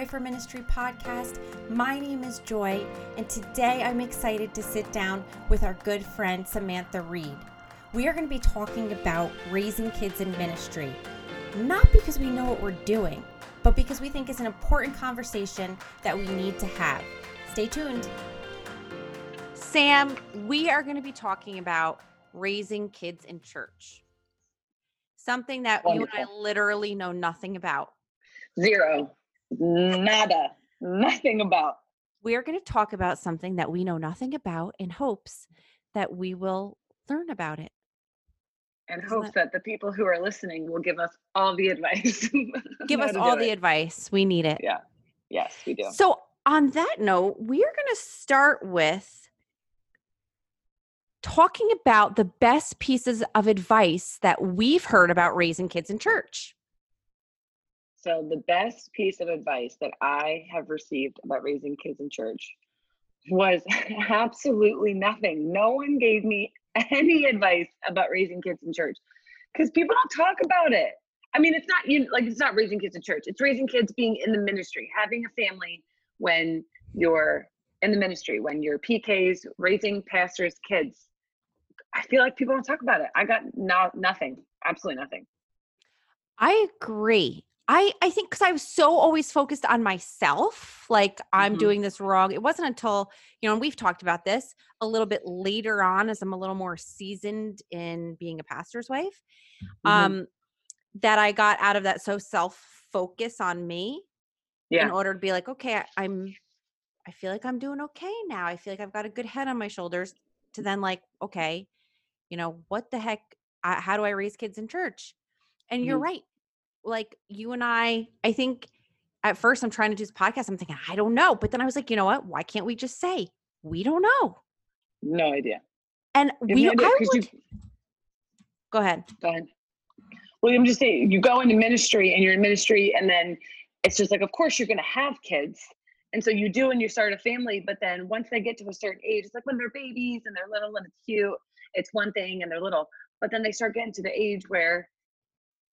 Joy for Ministry podcast. My name is Joy, and today I'm excited to sit down with our good friend Samantha Reed. We are going to be talking about raising kids in ministry, not because we know what we're doing, but because we think it's an important conversation that we need to have. Stay tuned. Sam, we are going to be talking about raising kids in church. Something that Wonderful. you and I literally know nothing about. Zero. Nada. Nothing about. We're going to talk about something that we know nothing about in hopes that we will learn about it. And hopes that, that the people who are listening will give us all the advice. give us all the advice. We need it. Yeah. Yes, we do. So, on that note, we are going to start with talking about the best pieces of advice that we've heard about raising kids in church. So, the best piece of advice that I have received about raising kids in church was absolutely nothing. No one gave me any advice about raising kids in church because people don't talk about it. I mean, it's not you like it's not raising kids in church. It's raising kids being in the ministry, having a family when you're in the ministry, when you're PKs, raising pastors' kids. I feel like people don't talk about it. I got no, nothing, absolutely nothing. I agree. I I think because I was so always focused on myself, like I'm mm-hmm. doing this wrong. It wasn't until you know, and we've talked about this a little bit later on, as I'm a little more seasoned in being a pastor's wife, mm-hmm. um, that I got out of that so self focus on me, yeah. in order to be like, okay, I'm, I feel like I'm doing okay now. I feel like I've got a good head on my shoulders. To then like, okay, you know, what the heck? I, how do I raise kids in church? And you're mm-hmm. right. Like you and I, I think at first I'm trying to do this podcast. I'm thinking, I don't know. But then I was like, you know what? Why can't we just say we don't know? No idea. And we, idea, I would, you, go ahead. Go ahead. Well, I'm just saying, you go into ministry and you're in ministry, and then it's just like, of course, you're going to have kids. And so you do and you start a family, but then once they get to a certain age, it's like when they're babies and they're little and it's cute, it's one thing and they're little. But then they start getting to the age where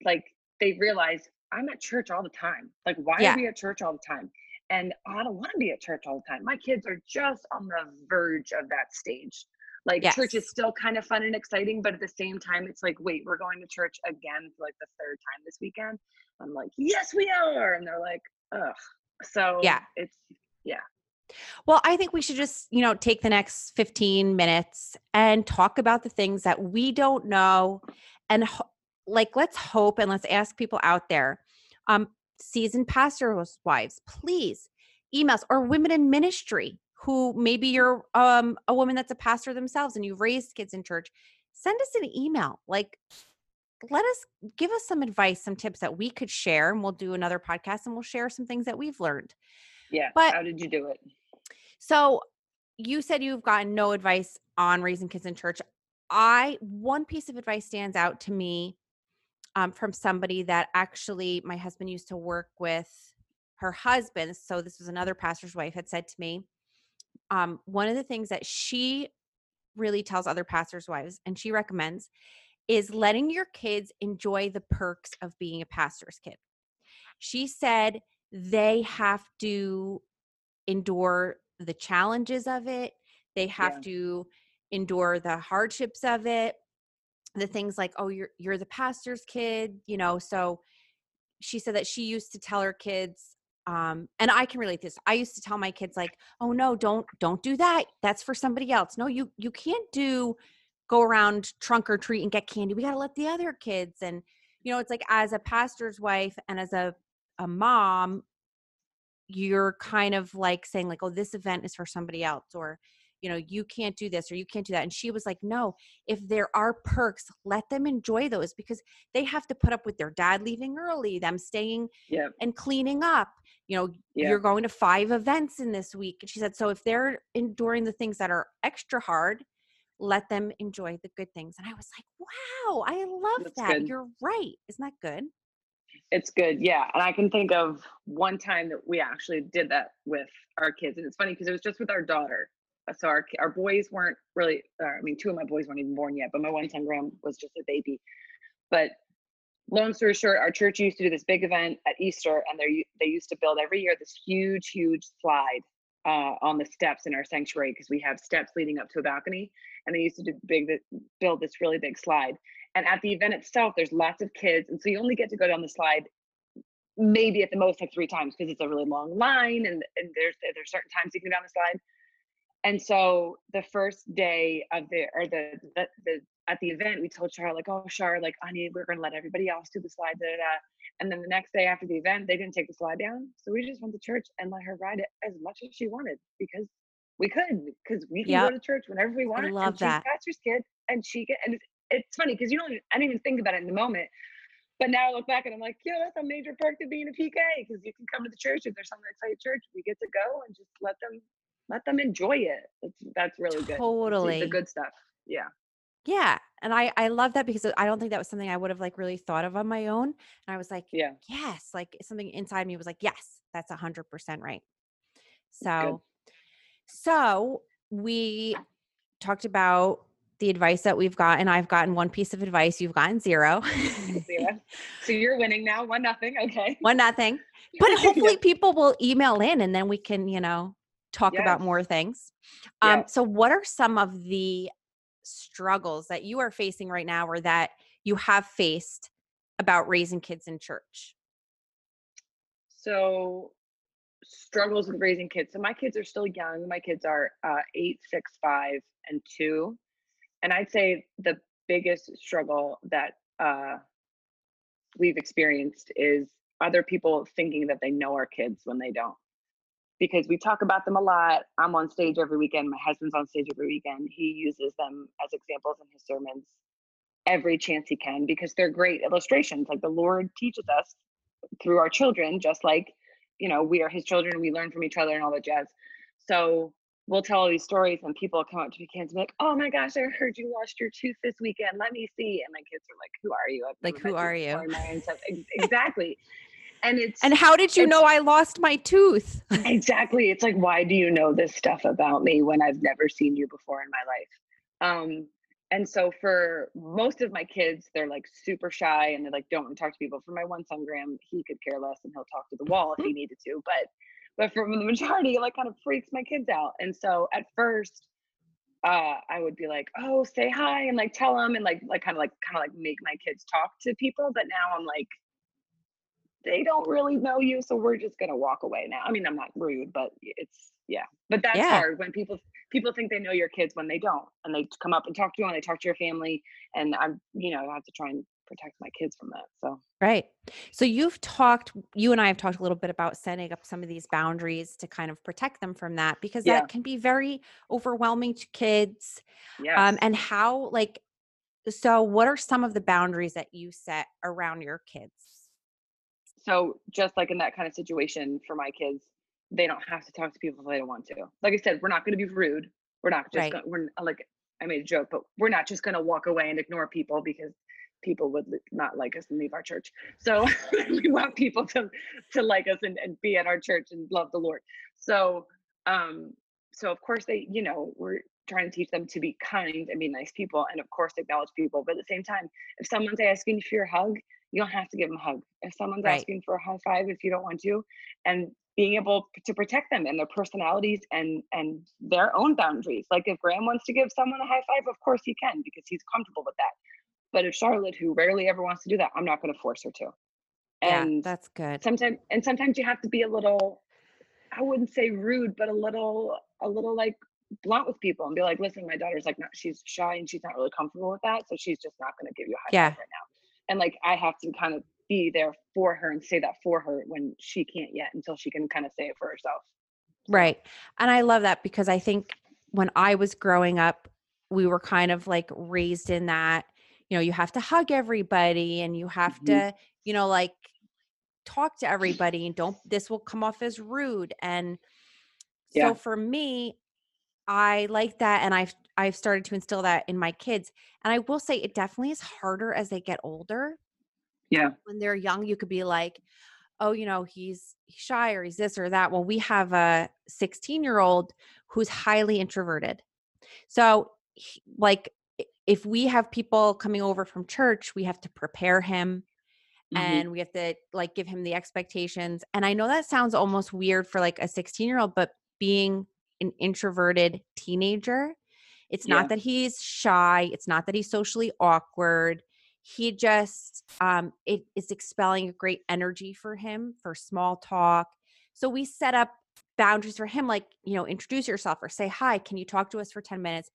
like they realize I'm at church all the time. Like, why yeah. are we at church all the time? And I don't want to be at church all the time. My kids are just on the verge of that stage. Like yes. church is still kind of fun and exciting, but at the same time, it's like, wait, we're going to church again for like the third time this weekend. I'm like, yes, we are. And they're like, ugh. So yeah, it's yeah. Well, I think we should just, you know, take the next 15 minutes and talk about the things that we don't know and like let's hope and let's ask people out there um seasoned pastors wives please emails or women in ministry who maybe you're um a woman that's a pastor themselves and you've raised kids in church send us an email. Like let us give us some advice some tips that we could share and we'll do another podcast and we'll share some things that we've learned. Yeah but how did you do it? So you said you've gotten no advice on raising kids in church. I one piece of advice stands out to me um, from somebody that actually my husband used to work with her husband. So this was another pastor's wife had said to me, um, one of the things that she really tells other pastors' wives and she recommends is letting your kids enjoy the perks of being a pastor's kid. She said they have to endure the challenges of it, they have yeah. to endure the hardships of it the things like oh you're you're the pastor's kid you know so she said that she used to tell her kids um, and i can relate this i used to tell my kids like oh no don't don't do that that's for somebody else. No you you can't do go around trunk or treat and get candy we got to let the other kids and you know it's like as a pastor's wife and as a a mom you're kind of like saying like oh this event is for somebody else or you know you can't do this or you can't do that. And she was like no if there are perks let them enjoy those because they have to put up with their dad leaving early them staying yep. and cleaning up you know yep. you're going to five events in this week. And she said so if they're enduring the things that are extra hard let them enjoy the good things. And i was like wow i love That's that. good. you're right. Isn't that good? It's good. Yeah. And i can think of one time that we actually did that with our kids. And it's funny because it was just with our daughter so our our boys weren't really. Uh, I mean, two of my boys weren't even born yet, but my one son Graham was just a baby. But long story short, our church used to do this big event at Easter, and they they used to build every year this huge, huge slide uh, on the steps in our sanctuary because we have steps leading up to a balcony, and they used to do big build this really big slide. And at the event itself, there's lots of kids, and so you only get to go down the slide maybe at the most like three times because it's a really long line, and, and there's there's certain times you can go down the slide. And so the first day of the or the the, the at the event, we told Char like, "Oh, Char, like, I need we're gonna let everybody else do the slide." Da, da, da. And then the next day after the event, they didn't take the slide down, so we just went to church and let her ride it as much as she wanted because we could because we can yep. go to church whenever we want. I love and that. She's pastor's kid, and she get and it's, it's funny because you don't. I didn't even think about it in the moment, but now I look back and I'm like, yeah, that's a major perk to being a PK because you can come to the church if there's something at church. We get to go and just let them let them enjoy it. That's that's really good. Totally, the good stuff. Yeah. Yeah, and I I love that because I don't think that was something I would have like really thought of on my own. And I was like, yeah, yes, like something inside me was like, yes, that's a hundred percent right. So, so we talked about the advice that we've gotten. I've gotten one piece of advice. You've gotten zero. zero. So you're winning now. One nothing. Okay. One nothing. But hopefully people will email in and then we can, you know, talk about more things. Um. So, what are some of the struggles that you are facing right now or that you have faced about raising kids in church? So, struggles with raising kids. So, my kids are still young. My kids are uh, eight, six, five, and two. And I'd say the biggest struggle that uh, we've experienced is other people thinking that they know our kids when they don't because we talk about them a lot. I'm on stage every weekend. My husband's on stage every weekend. He uses them as examples in his sermons every chance he can because they're great illustrations. Like the Lord teaches us through our children, just like, you know, we are his children, we learn from each other and all that jazz. So we'll tell all these stories and people come up to me kids and be like, oh my gosh, I heard you lost your tooth this weekend. Let me see. And my kids are like, who are you? I've like, who are you? exactly and it's and how did you know i lost my tooth? Exactly. It's like why do you know this stuff about me when i've never seen you before in my life? Um and so for most of my kids they're like super shy and they like don't want to talk to people. For my one son graham he could care less and he'll talk to the wall if he needed to but but for the majority it like kind of freaks my kids out. And so at first uh, I would be like, oh, say hi and like tell them and like like kind of like kind of like make my kids talk to people. But now I'm like, they don't really know you, so we're just gonna walk away now. I mean, I'm not rude, but it's yeah. But that's yeah. hard when people people think they know your kids when they don't, and they come up and talk to you, and they talk to your family, and I'm you know I have to try and protect my kids from that. So right. So you've talked, you and I have talked a little bit about setting up some of these boundaries to kind of protect them from that because yeah. that can be very overwhelming to kids. Yes. Um, and how like so what are some of the boundaries that you set around your kids? So just like in that kind of situation for my kids, they don't have to talk to people if they don't want to. Like I said, we're not going to be rude. We're not just right. gonna, we're like I made a joke, but we're not just going to walk away and ignore people because people would not like us and leave our church. So we want people to to like us and, and be at our church and love the Lord. So um so of course they you know we're trying to teach them to be kind and be nice people and of course acknowledge people but at the same time if someone's asking for your hug you don't have to give them a hug. If someone's right. asking for a high five, if you don't want to, and being able to protect them and their personalities and and their own boundaries. Like if Graham wants to give someone a high five, of course he can because he's comfortable with that. But if Charlotte, who rarely ever wants to do that, I'm not going to force her to. And yeah, that's good. Sometimes and sometimes you have to be a little, I wouldn't say rude, but a little a little like blunt with people and be like, listen, my daughter's like not she's shy and she's not really comfortable with that. So she's just not going to give you a high yeah. five right now and like I have to kind of be there for her and say that for her when she can't yet until she can kind of say it for herself. Right. And I love that because I think when I was growing up, we were kind of like raised in that, you know, you have to hug everybody and you have mm-hmm. to, you know, like talk to everybody and don't this will come off as rude and yeah. so for me I like that and I've I've started to instill that in my kids. And I will say it definitely is harder as they get older. Yeah. When they're young, you could be like, oh, you know, he's shy or he's this or that. Well, we have a 16 year old who's highly introverted. So, like, if we have people coming over from church, we have to prepare him. Mhm. and we have to like give him the expectations. And I know that sounds almost weird for like a 16 year old, but being an introverted teenager, it's not that he's shy, it's not that he's socially awkward. He just, um, it is expelling a great energy for him for small talk. So we set up boundaries for him, like, you know, introduce yourself or say hi. Can you talk to us for 10 minutes?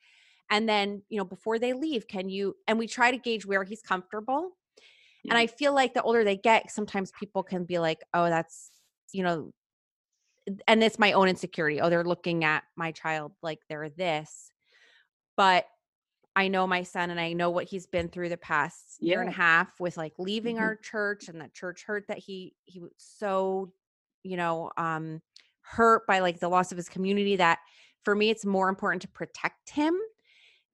And then, you know, before they leave, can you, and we try to gauge where he's comfortable and I feel like the older they get, sometimes people can be like, "Oh, that's, you know," and it's my own insecurity. "Oh, they're looking at my child like they're this." But I know my son and I know what he's been through the past year and a half with like leaving Mhm. our church and the church hurt that he he was so, you know, um hurt by like the loss of his community that for me it's more important to protect him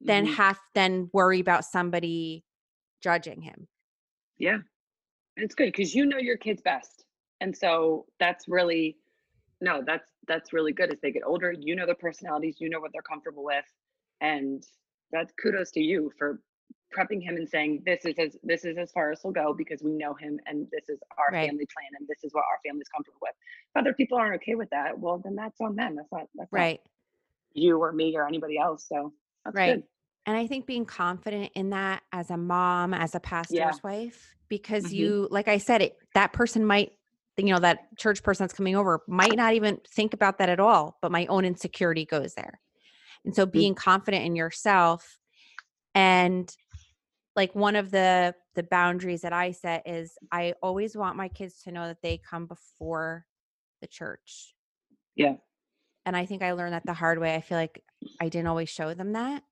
than Mhm. have than worry about somebody judging him. Yeah. And it's good because you know your kids best. And so that's really no, that's that's really good as they get older. You know their personalities, you know what they're comfortable with. And that's kudos to you for prepping him and saying this is as this is as far as he'll go because we know him and this is our Right. family plan and this is what our family's comfortable with. If other people aren't okay with that, well then that's on them. That's not that's not Right. you or me or anybody else. So Right. good. And I think being confident in that as a mom, as a Yeah. pastor's wife, because Mhm. you, like I said, it that person might, you know, that church person that's coming over might not even think about that at all, but my own insecurity goes there. And so being confident in yourself and like one of the the boundaries that I set is I always want my kids to know that they come before the church. Yeah. And I think I learned that the hard way. I feel like I didn't always show them that.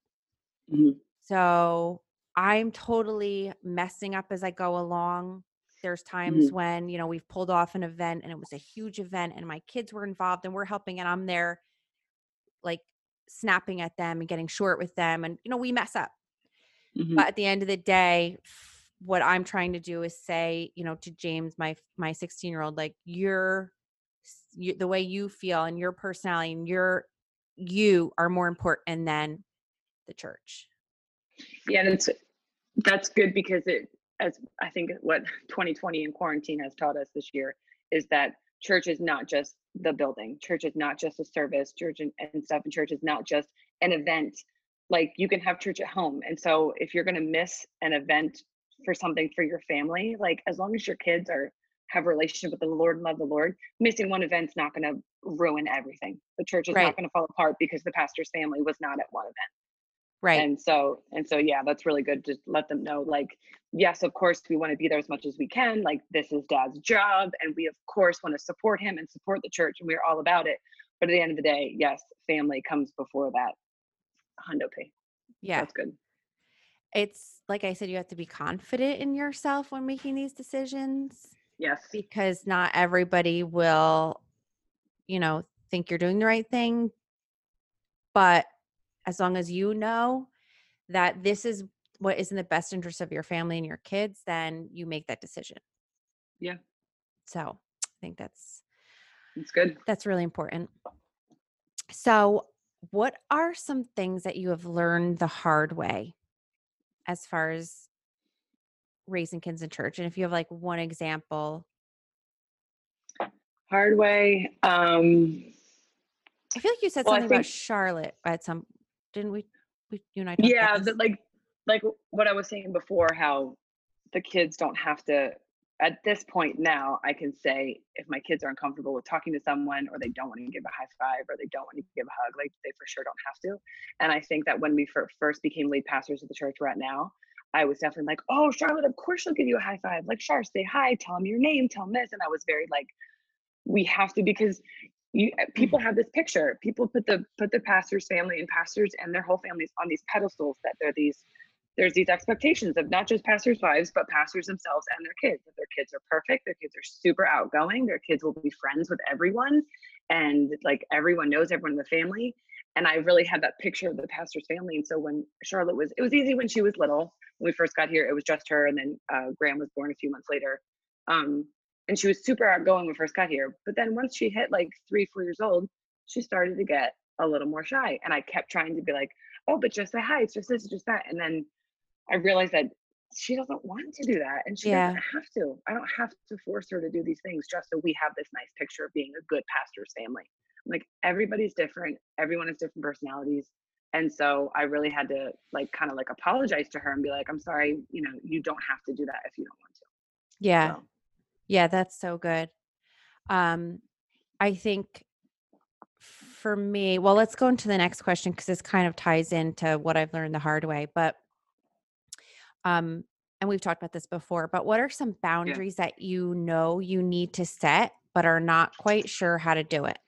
Mhm. So I'm totally messing up as I go along. There's times Mhm. when, you know, we've pulled off an event and it was a huge event and my kids were involved and we're helping and I'm there like snapping at them and getting short with them. And, you know, we mess up. Mhm. But at the end of the day, what I'm trying to do is say, you know, to James, my my 16 year old, like you're you, the way you feel and your personality and your you are more important than the church. Yeah, that's that's good because it as I think what 2020 and quarantine has taught us this year is that church is not just the building. Church is not just a service. Church and, and stuff and church is not just an event. Like you can have church at home. And so if you're gonna miss an event for something for your family, like as long as your kids are have a relationship with the Lord and love the Lord, missing one event's not gonna ruin everything. The church is Right. not gonna fall apart because the pastor's family was not at one event Right. and so and so yeah that's really good to let them know like yes of course we want to be there as much as we can like this is dad's job and we of course want to support him and support the church and we're all about it but at the end of the day yes family comes before that hundo pay yeah. that's good It's like I said, you have to be confident in yourself when making these decisions yes because not everybody will, you know, think you're doing the right thing. But as long as you know that this is what is in the best interest of your family and your kids, then you make that decision. Yeah. So I think that's it's good that's really important. So, what are some things that you have learned the hard way as far as raising kids in church? And if you have like one example, hard way um I feel like you said Well, something about Charlotte at some, didn't we? We you and I yeah like like what i was saying before how the kids don't have to at this point now i can say if my kids are uncomfortable with talking to someone or they don't want to give a high five or they don't want to give a hug like they for sure don't have to and i think that when we fir- first became lead pastors of the church we're at now i was definitely like oh charlotte of course she'll give you a high five like char say hi tell them your name tell them this and i was very like we have to because you uh, people have this picture. People put the put the pastor's family and pastors and their whole families on these pedestals that they're these there's these expectations of not just pastors wives but pastors themselves and their kids. That their kids are perfect their kids are super outgoing their kids will be friends with everyone and like everyone knows everyone in the family. And i really had that picture of the pastor's family and so when charlotte was it was easy when she was little. When we first got here it was just her and then uh, graham was born a few months later. Um, and she was super outgoing when first got here. But then once she hit like three, four years old, she started to get a little more shy. And I kept trying to be like, oh, but just say hi. It's just this, it's just that. And then I realized that she doesn't want to do that and she Yeah. doesn't have to. I don't have to force her to do these things just so we have this nice picture of being a good pastor's family. Like everybody's different, everyone has different personalities. And so I really had to like kind of like apologize to her and be like, I'm sorry, you know, you don't have to do that if you don't want to. Yeah. So Yeah, that's so good. Um, I think for me, well, let's go into the next question because this kind of ties into what I've learned the hard way. But um, and we've talked about this before, but what are some yeah. boundaries that you know you need to set but are not quite sure how to do it?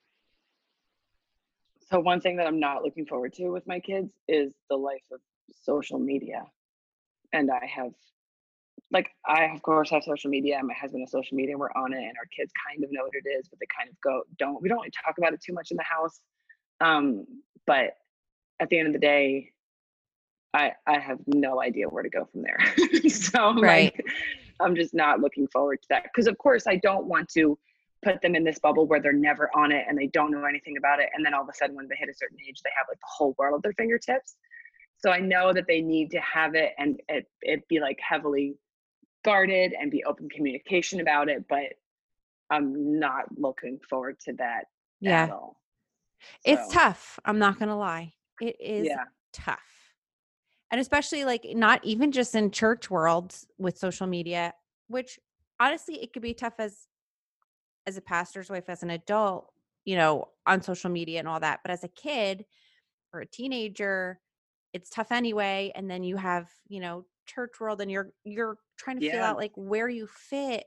So one thing that I'm not looking forward to with my kids is the life of social media. And I have like I of course have social media and my husband has social media and we're on it and our kids kind of know what it is, but they kind of go don't we don't really talk about it too much in the house. Um, but at the end of the day, I I have no idea where to go from there. so I'm Right. like I'm just not looking forward to that. Because of course I don't want to put them in this bubble where they're never on it and they don't know anything about it. And then all of a sudden when they hit a certain age, they have like the whole world at their fingertips. So I know that they need to have it and it it be like heavily guarded and be open communication about it, but I'm not looking forward to that at Yeah. all. It's tough. I'm not to lie. It is yeah, tough. And especially like not even just in church worlds with social media, which honestly it could be tough as as a pastor's wife as an adult, you know, on social media and all that. But as a kid or a teenager, it's tough anyway. And then you have, you know, church world and you're you're trying to feel yeah. out like where you fit,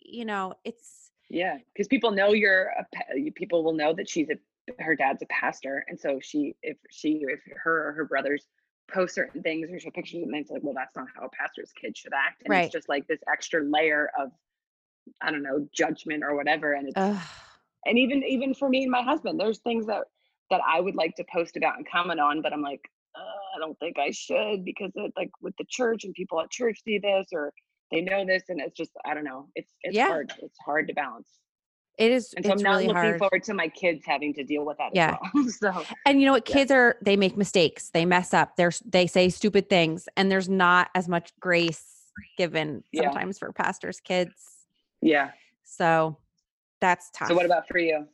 you know, it's Yeah, because people know you're a people will know that she's a her dad's a pastor, and so she if she if her or her brothers post certain things or show pictures, and it's like, well, that's not how a pastor's kid should act, and it's just like this extra layer of I don't know judgment or whatever, and it's Ugh. and even even for me and my husband, there's things that that I would like to post about and comment on, but I'm like, uh, I don't think I should because it like with the church and people at church see this or they know this, and it's just I don't know, it's it's Yeah. hard, it's hard to balance. It is And so I'm not really looking hard. forward to my kids having to deal with that as Yeah. well. So, And you know what? yeah. Kids are they make mistakes. They mess up. There's they say stupid things and there's not as much grace given Yeah. sometimes for pastors' kids. Yeah. So that's tough. So what about for you?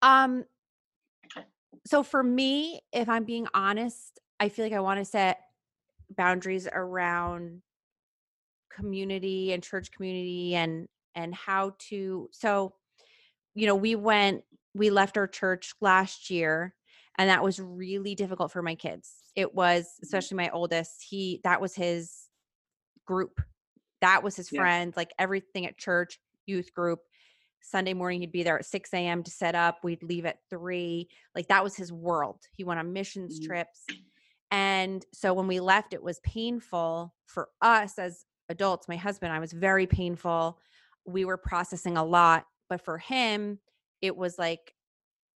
Um so for me, if I'm being honest, I feel like I want to set boundaries around community and church community and and how to so you know, we went we left our church last year and that was really difficult for my kids. It was Mhm. especially my oldest. He that was his group. That was his Yeah. friend, like everything at church, youth group. Sunday morning he'd be there at 6 a.m. to set up. We'd leave at 3. Like that was his world. He went on missions Mhm. trips. And so when we left, it was painful for us as adults. My husband, I was very painful. We were processing a lot, but for him, it was like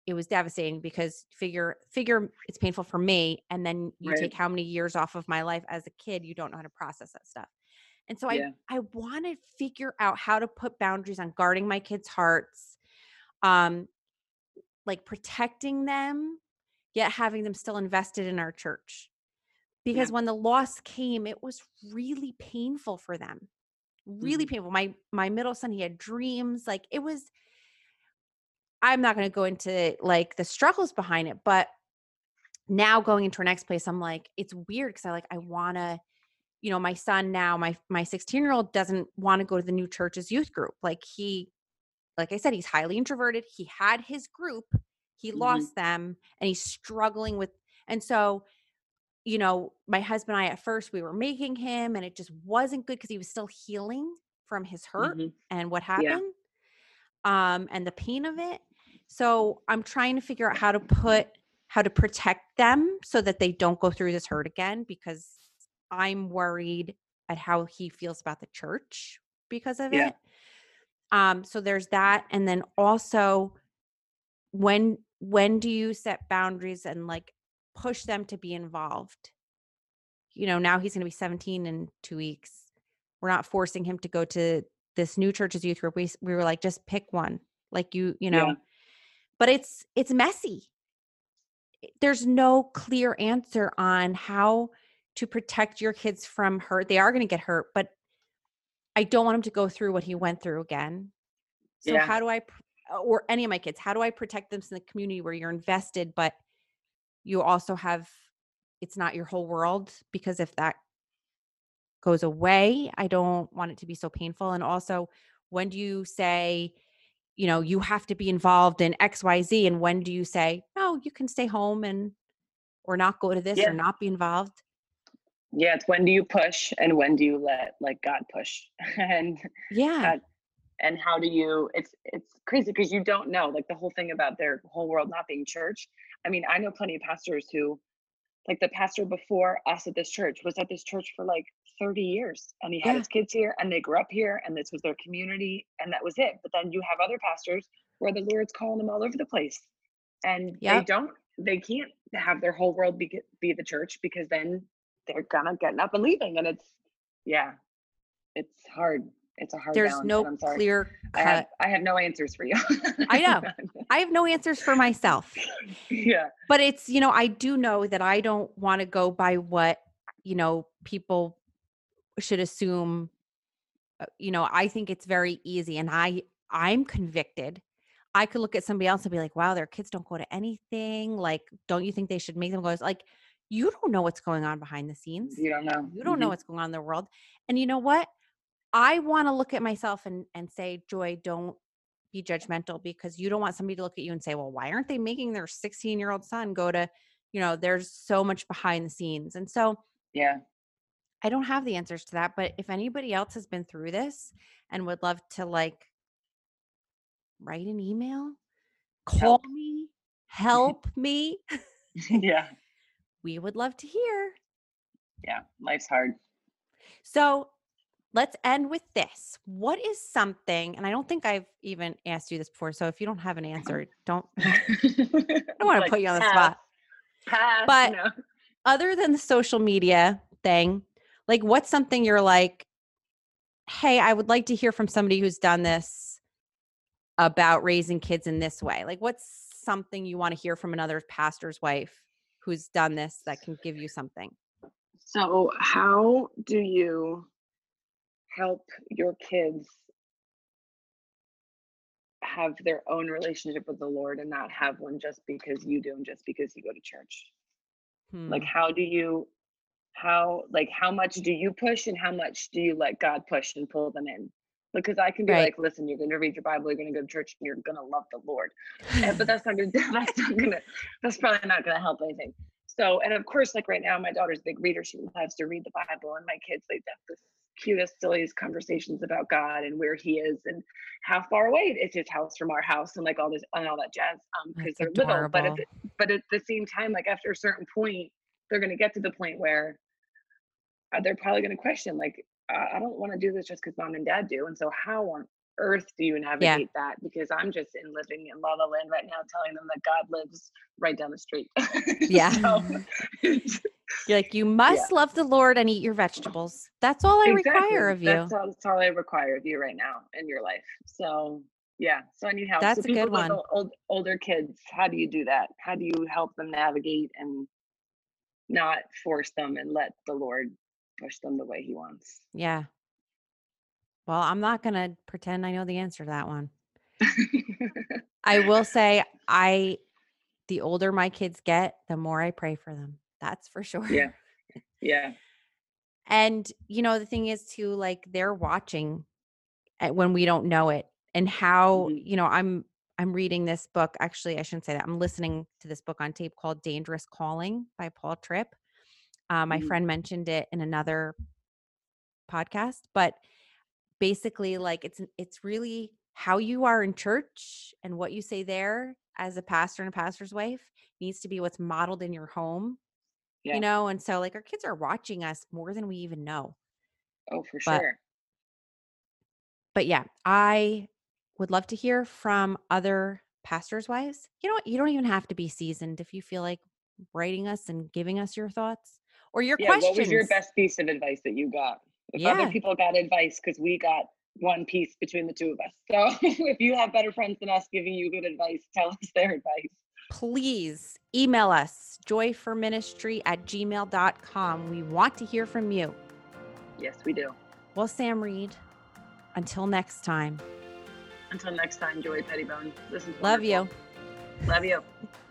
it was devastating because figure figure it's painful for me and then you Right. take how many years off of my life as a kid, you don't know how to process that stuff. And so I Yeah. I want to figure out how to put boundaries on guarding my kids' hearts, um like protecting them yet having them still invested in our church Yeah. because when the loss came it was really painful for them really Mhm. painful my my middle son he had dreams like it was i'm not going to go into like the struggles behind it but now going into our next place i'm like it's weird because i like i want to you know my son now my my 16 year old doesn't want to go to the new church's youth group like he like i said he's highly introverted he had his group he Mhm. lost them and he's struggling with and so you know, my husband and I at first we were making him and it just wasn't good because he was still healing from his hurt Mhm. and what Yeah. happened um and the pain of it. So I'm trying to figure out how to put how to protect them so that they don't go through this hurt again because I'm worried at how he feels about the church because of Yeah. it. Um so there's that and then also when when do you set boundaries and like push them to be involved you know now he's going to be 17 in two weeks we're not forcing him to go to this new church's youth group we, we were like just pick one like you you Yeah. know but it's it's messy there's no clear answer on how to protect your kids from hurt. They are going to get hurt, but I don't want them to go through what he went through again. So Yeah. how do I uh, or any of my kids, how do I protect them in the community where you're invested but you also have it's not your whole world because if that goes away, I don't want it to be so painful and also when do you say you know, you have to be involved in XYZ and when do you say, "No, you can stay home and or not go to this Yeah. or not be involved?" Yeah, it's when do you push and when do you let like God push? and Yeah. God and how do you it's it's crazy because you don't know like the whole thing about their whole world not being church. I mean, I know plenty of pastors who like the pastor before us at this church was at this church for like 30 years and he had Yeah. his kids here and they grew up here and this was their community and that was it. But then you have other pastors where the Lord's calling them all over the place and they don't they can't have their whole world be be the church because then they're gonna getting up and leaving and it's yeah it's hard it's a hard There's balance, no and I'm sorry. clear I have cut. I have no answers for you. I know. I have no answers for myself. yeah. But it's, you know, I do know that I don't want to go by what, you know, people should assume uh, you know, I think it's very easy and I I'm convicted. I could look at somebody else and be like, "Wow, their kids don't go to anything. Like, don't you think they should make them go?" Like, you don't know what's going on behind the scenes. You don't know. You don't know Mhm. what's going on in the world. And you know what? I want to look at myself and and say, "Joy, don't be judgmental because you don't want somebody to look at you and say, "Well, why aren't they making their 16-year-old son go to, you know, there's so much behind the scenes." And so Yeah. I don't have the answers to that, but if anybody else has been through this and would love to like write an email, call Help. me, help me, yeah. We would love to hear. Yeah. Life's hard. So let's end with this. What is something, and I don't think I've even asked you this before. So if you don't have an uh-huh. answer, don't, I don't want to put you on the spot. Pass. But- no. Other than the social media thing, like what's something you're like, hey, I would like to hear from somebody who's done this about raising kids in this way. Like what's something you want to hear from another pastor's wife who's done this that can give you something? So, how do you help your kids have their own relationship with the Lord and not have one just because you do and just because you go to church? Like, Hmm. how do you, how, like, how much do you push and how much do you let God push and pull them in? Because I can be Right. like, listen, you're going to read your Bible, you're going to go to church, and you're going to love the Lord. And- but that's not gonna that's not gonna that's probably not gonna help anything so and of course like right now my daughter's a big reader she loves to read the bible and my kids they have the cutest silliest conversations about god and where he is and how far away is his house from our house and like all this and all that jazz um because they're little but at, the, but at the same time like after a certain point they're gonna get to the point where uh, they're probably gonna question like i don't want to do this just because mom and dad do and so how on earth do you navigate that? Because I'm just in living in La La Land right now, telling them that God lives right down the street. Yeah. so, You're like, you must love the Lord and eat your vegetables. That's all I require of you. That's all, that's all I require of you right now in your life. So yeah, so I need help. That's so a good one. Old, older kids, how do you do that? How do you help them navigate and not force them and let the Lord push them the way He wants? yeah. Well, I'm not going to pretend I know the answer to that one. I will say, I, the older my kids get, the more I pray for them. That's for sure. yeah, yeah, And, you know, the thing is, too, like they're watching when we don't know it and how, Mhm. you know, I'm, I'm reading this book. Actually, I shouldn't say that. I'm listening to this book on tape called Dangerous Calling by Paul Tripp. Uh, my Mhm. friend mentioned it in another podcast, but basically like it's it's really how you are in church and what you say there as a pastor and a pastor's wife needs to be what's modeled in your home yeah. you know and so like our kids are watching us more than we even know oh, for but- sure. but yeah i would love to hear from other pastors wives you know what you don't even have to be seasoned if you feel like writing us and giving us your thoughts or your yeah, questions what was your best piece of advice that you got? If Yeah. other people got advice, because we got one piece between the two of us. So if you have better friends than us giving you good advice, tell us their advice. please email us joyforministry at gmail.com. We want to hear from you. Yes, we do. Well, Sam Reed, until next time. Until next time, Joy Pettibone. This is Love you. Love you.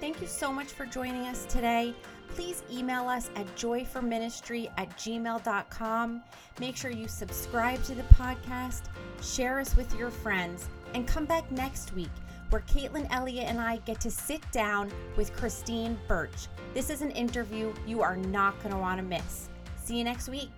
Thank you so much for joining us today. Please email us at joyforministry at gmail.com. Make sure you subscribe to the podcast, share us with your friends, and come back next week where Caitlin Elliott and I get to sit down with Christine Birch. This is an interview you are not going to want to miss. See you next week.